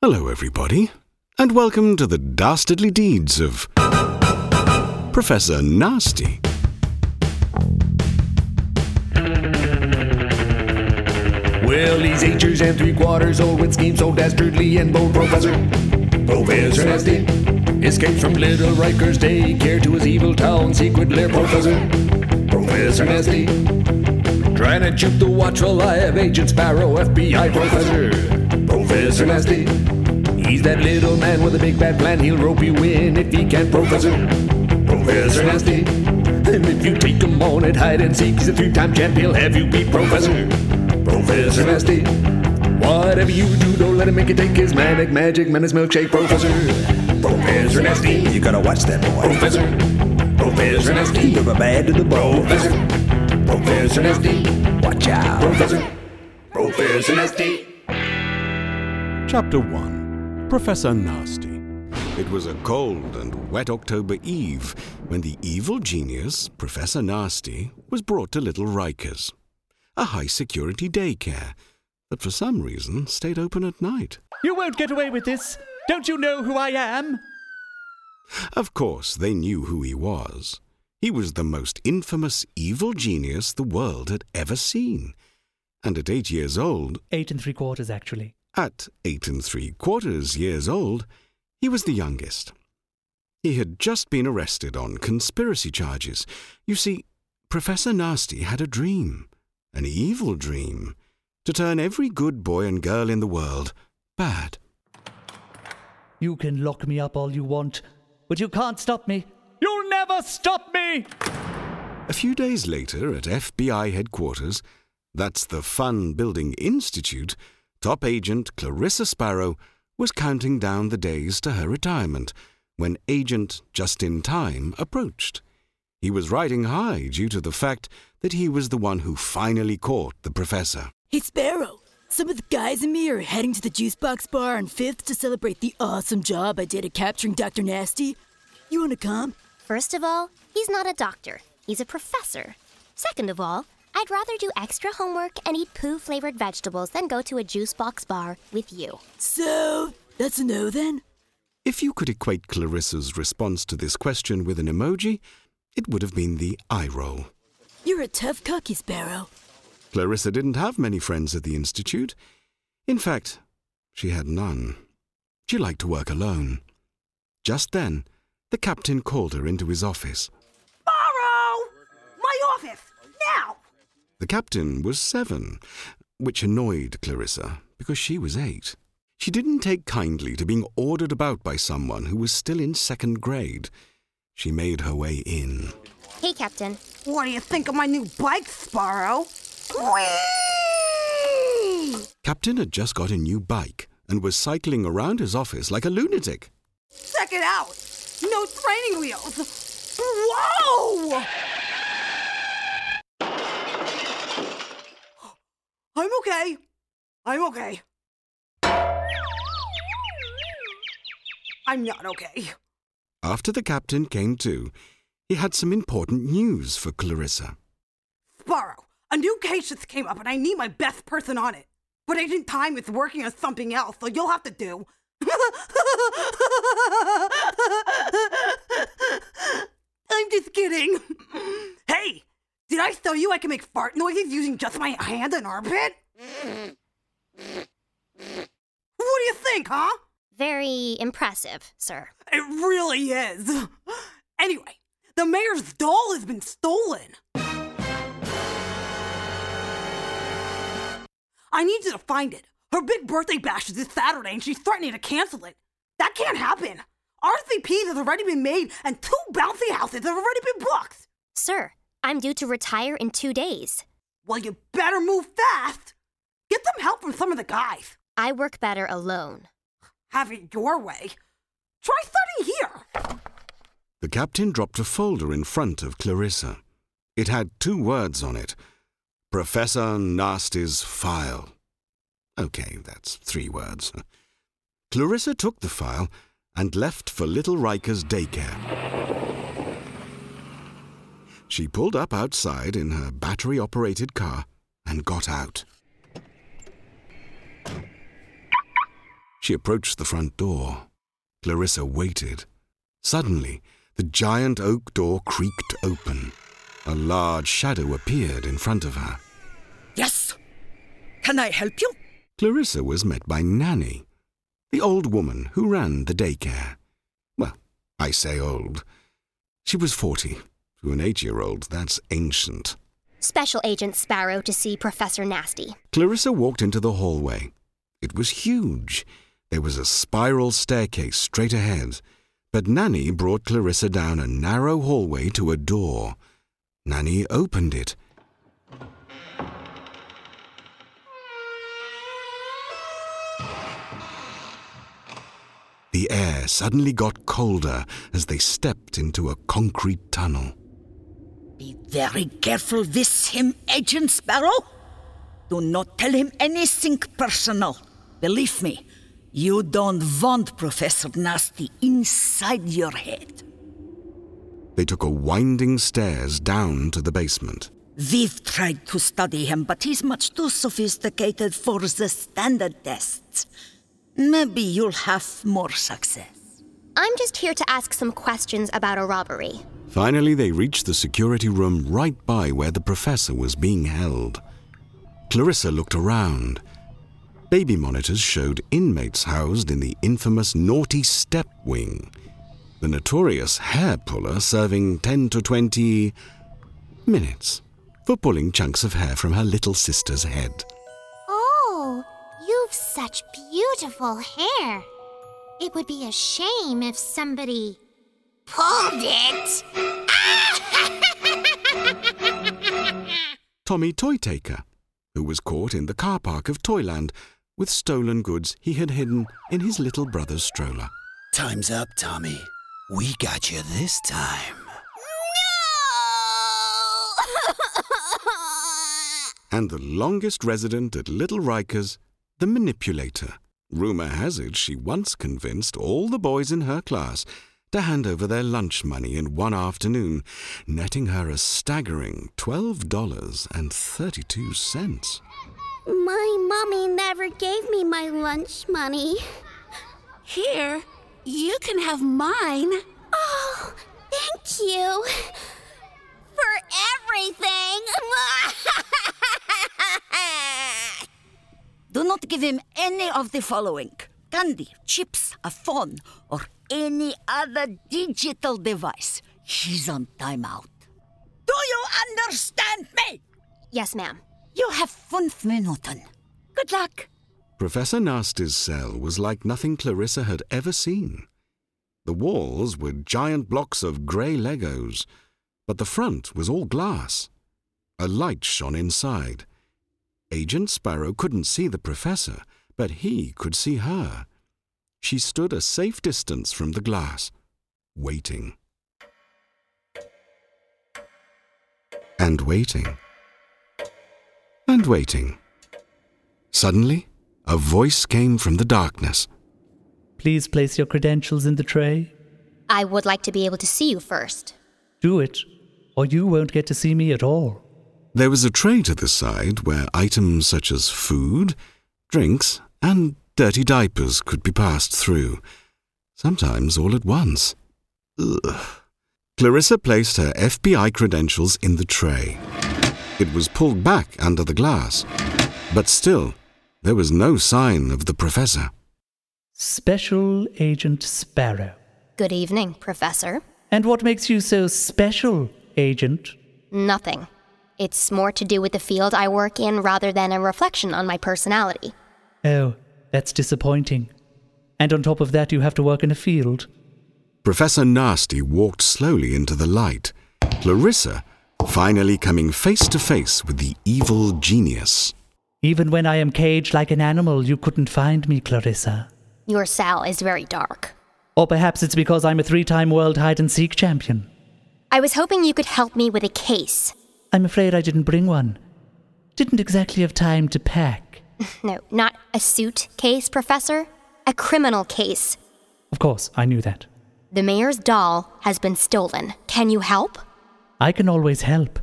Hello, everybody, and welcome to the dastardly deeds of Professor Nasty. Well, he's eight years and three quarters old with schemes so dastardly and bold. Professor, Professor Nasty, escapes from Little Rikers daycare to his evil town secret lair. Professor, Professor Nasty, trying to juke the watchful eye of Agent Sparrow, FBI Professor, Professor Nasty. He's that little man with a big bad plan. He'll rope you in if he can. Professor, Professor Nasty. And if you take him on at hide and seek, he's a three-time champ. He'll have you beat Professor. Professor Nasty. Whatever you do, don't let him make you take his manic magic menace milkshake. Professor. Professor Nasty. You gotta watch that boy. Professor. Professor Nasty. From a bad to the bone. Professor. Professor Nasty. Watch out. Professor. Professor Nasty. Chapter 1 Professor Nasty. It was a cold and wet October eve when the evil genius, Professor Nasty, was brought to Little Rikers, a high security daycare that for some reason stayed open at night. You won't get away with this. Don't you know who I am? Of course, they knew who he was. He was the most infamous evil genius the world had ever seen. And at eight years old, Eight and three quarters, actually. At eight and three quarters years old, he was the youngest. He had just been arrested on conspiracy charges. You see, Professor Nasty had a dream, an evil dream, to turn every good boy and girl in the world bad. You can lock me up all you want, but you can't stop me. You'll never stop me! A few days later, at FBI headquarters, that's the Fun Building Institute, top agent Clarissa Sparrow was counting down the days to her retirement when Agent Justin Time approached. He was riding high due to the fact that he was the one who finally caught the professor. Hey Sparrow, some of the guys and me are heading to the Juice Box Bar on 5th to celebrate the awesome job I did at capturing Dr. Nasty. You wanna come? First of all, he's not a doctor, he's a professor. Second of all, I'd rather do extra homework and eat poo flavored vegetables than go to a juice box bar with you. So, that's a no then? If you could equate Clarissa's response to this question with an emoji, it would have been the eye roll. You're a tough cookie, Sparrow. Clarissa didn't have many friends at the Institute. In fact, she had none. She liked to work alone. Just then, the captain called her into his office. The captain was seven, which annoyed Clarissa because she was eight. She didn't take kindly to being ordered about by someone who was still in second grade. She made her way in. Hey, Captain. What do you think of my new bike, Sparrow? Whee! Captain had just got a new bike and was cycling around his office like a lunatic. Check it out! No training wheels! Whoa! I'm okay. I'm okay. I'm not okay. After the captain came to, he had some important news for Clarissa. Sparrow, a new case just came up and I need my best person on it. But Agent Time is working on something else, so you'll have to do. I'm just kidding. Hey, did I tell you I can make fart noises using just my hand and armpit? What do you think, huh? Very impressive, sir. It really is. Anyway, the mayor's doll has been stolen. I need you to find it. Her big birthday bash is this Saturday and she's threatening to cancel it. That can't happen. RSVPs has already been made and two bouncy houses have already been booked. Sir, I'm due to retire in two days. Well, you better move fast. Get some help from some of the guys. I work better alone. Have it your way. Try starting here. The captain dropped a folder in front of Clarissa. It had two words on it Professor Nasty's file. Okay, that's three words. Clarissa took the file and left for Little Riker's daycare. She pulled up outside in her battery operated car and got out. She approached the front door. Clarissa waited. Suddenly, the giant oak door creaked open. A large shadow appeared in front of her. Yes. Can I help you? Clarissa was met by Nanny, the old woman who ran the daycare. Well, I say old. She was forty. To an eight year old, that's ancient. Special Agent Sparrow to see Professor Nasty. Clarissa walked into the hallway. It was huge. There was a spiral staircase straight ahead, but Nanny brought Clarissa down a narrow hallway to a door. Nanny opened it. The air suddenly got colder as they stepped into a concrete tunnel. Be very careful with him, Agent Sparrow. Do not tell him anything personal. Believe me, you don't want Professor Nasty inside your head. They took a winding stairs down to the basement. We've tried to study him, but he's much too sophisticated for the standard tests. Maybe you'll have more success. I'm just here to ask some questions about a robbery. Finally, they reached the security room right by where the professor was being held. Clarissa looked around. Baby monitors showed inmates housed in the infamous Naughty Step Wing, the notorious hair puller serving 10 to 20 minutes for pulling chunks of hair from her little sister's head. Oh, you've such beautiful hair. It would be a shame if somebody pulled it. Tommy Toytaker, who was caught in the car park of Toyland with stolen goods he had hidden in his little brother's stroller. Time's up, Tommy. We got you this time. No! and the longest resident at Little Rikers, the manipulator. Rumor has it she once convinced all the boys in her class to hand over their lunch money in one afternoon, netting her a staggering $12.32. My mommy never gave me my lunch money. Here, you can have mine. Oh, thank you. For everything. Do not give him any of the following candy, chips, a phone, or any other digital device. He's on timeout. Do you understand me? Yes, ma'am. You have five minutes. Good luck. Professor Nasty's cell was like nothing Clarissa had ever seen. The walls were giant blocks of grey Legos, but the front was all glass. A light shone inside. Agent Sparrow couldn't see the professor, but he could see her. She stood a safe distance from the glass, waiting. And waiting. And waiting. Suddenly, a voice came from the darkness. Please place your credentials in the tray. I would like to be able to see you first. Do it, or you won't get to see me at all. There was a tray to the side where items such as food, drinks, and dirty diapers could be passed through, sometimes all at once. Ugh. Clarissa placed her FBI credentials in the tray. It was pulled back under the glass, but still, there was no sign of the professor. Special Agent Sparrow. Good evening, Professor. And what makes you so special, Agent? Nothing. It's more to do with the field I work in rather than a reflection on my personality. Oh, that's disappointing. And on top of that, you have to work in a field. Professor Nasty walked slowly into the light. Clarissa finally coming face to face with the evil genius. Even when I am caged like an animal, you couldn't find me, Clarissa. Your cell is very dark. Or perhaps it's because I'm a three time world hide and seek champion. I was hoping you could help me with a case. I'm afraid I didn't bring one. Didn't exactly have time to pack. No, not a suit case, Professor. A criminal case. Of course, I knew that. The mayor's doll has been stolen. Can you help? I can always help.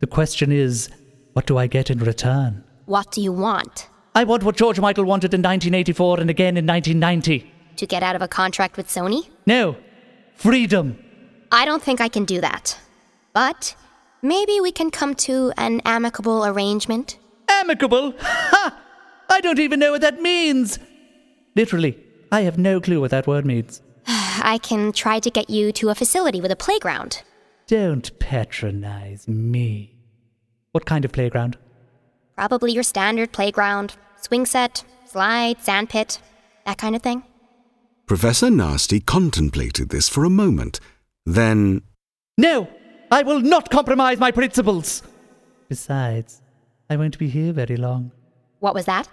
The question is, what do I get in return? What do you want? I want what George Michael wanted in 1984 and again in 1990. To get out of a contract with Sony? No, freedom. I don't think I can do that. But maybe we can come to an amicable arrangement. Amicable? Ha! I don't even know what that means. Literally, I have no clue what that word means. I can try to get you to a facility with a playground. Don't patronize me. What kind of playground? Probably your standard playground, swing set, slide, sandpit, that kind of thing. Professor Nasty contemplated this for a moment. Then, No, I will not compromise my principles. Besides, I won't be here very long. What was that?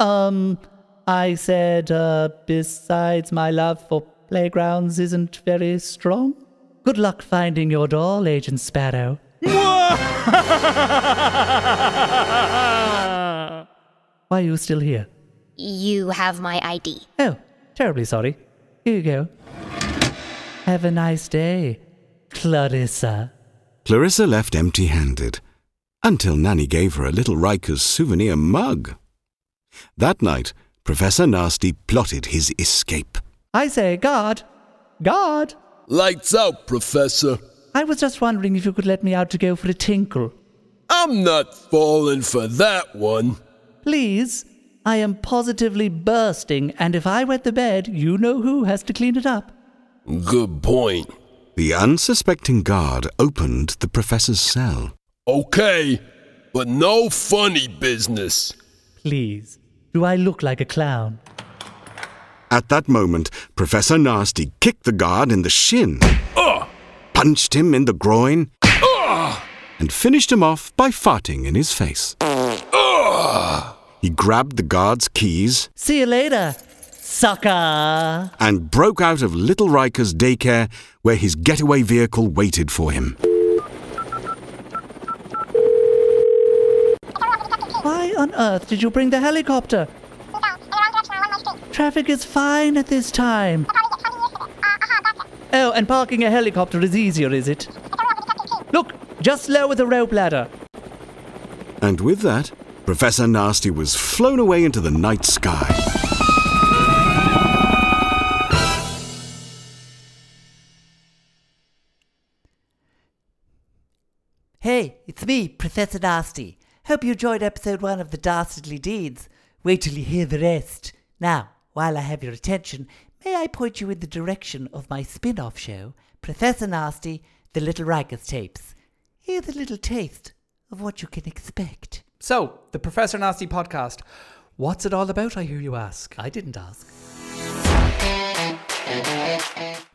Um, I said, uh, besides my love for playgrounds isn't very strong. Good luck finding your doll, Agent Sparrow. Why are you still here? You have my ID. Oh, terribly sorry. Here you go. Have a nice day, Clarissa. Clarissa left empty handed until Nanny gave her a little Riker's souvenir mug. That night, Professor Nasty plotted his escape. I say, guard, guard. Lights out, Professor. I was just wondering if you could let me out to go for a tinkle. I'm not falling for that one. Please, I am positively bursting, and if I wet the bed, you know who has to clean it up. Good point. The unsuspecting guard opened the professor's cell. Okay, but no funny business. Please, do I look like a clown? At that moment, Professor Nasty kicked the guard in the shin, Ugh! punched him in the groin, Ugh! and finished him off by farting in his face. Ugh! He grabbed the guard's keys See you later, sucker. and broke out of Little Riker's daycare where his getaway vehicle waited for him. Why on earth did you bring the helicopter? Traffic is fine at this time. Oh, and parking a helicopter is easier, is it? Look, just lower the rope ladder. And with that, Professor Nasty was flown away into the night sky. Hey, it's me, Professor Nasty. Hope you enjoyed episode one of The Dastardly Deeds. Wait till you hear the rest. Now, while I have your attention, may I point you in the direction of my spin off show, Professor Nasty, The Little Rikers Tapes. Here's a little taste of what you can expect. So, the Professor Nasty podcast. What's it all about, I hear you ask? I didn't ask.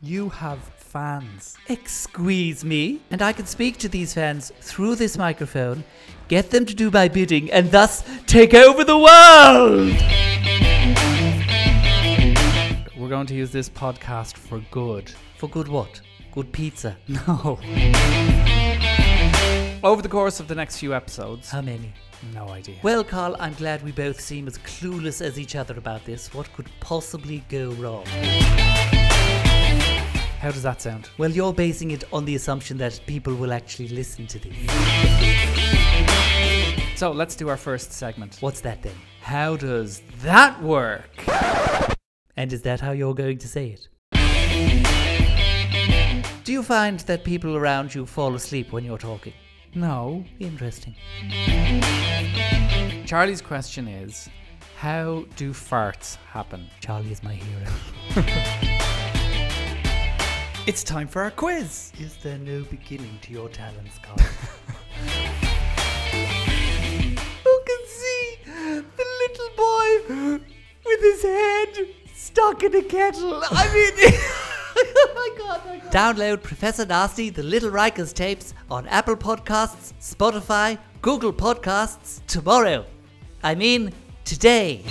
You have fans. Excuse me, and I can speak to these fans through this microphone, get them to do my bidding, and thus take over the world! We're going to use this podcast for good. For good what? Good pizza. No. Over the course of the next few episodes. How many? No idea. Well, Carl, I'm glad we both seem as clueless as each other about this. What could possibly go wrong? How does that sound? Well, you're basing it on the assumption that people will actually listen to this. So, let's do our first segment. What's that then? How does that work? And is that how you're going to say it? Do you find that people around you fall asleep when you're talking? No. Interesting. Charlie's question is How do farts happen? Charlie is my hero. It's time for our quiz. Is there no beginning to your talents, Carl? Who can see the little boy with his head stuck in a kettle? I mean, oh my god, oh my god. Download Professor Nasty, the Little Rikers tapes on Apple Podcasts, Spotify, Google Podcasts tomorrow. I mean, today.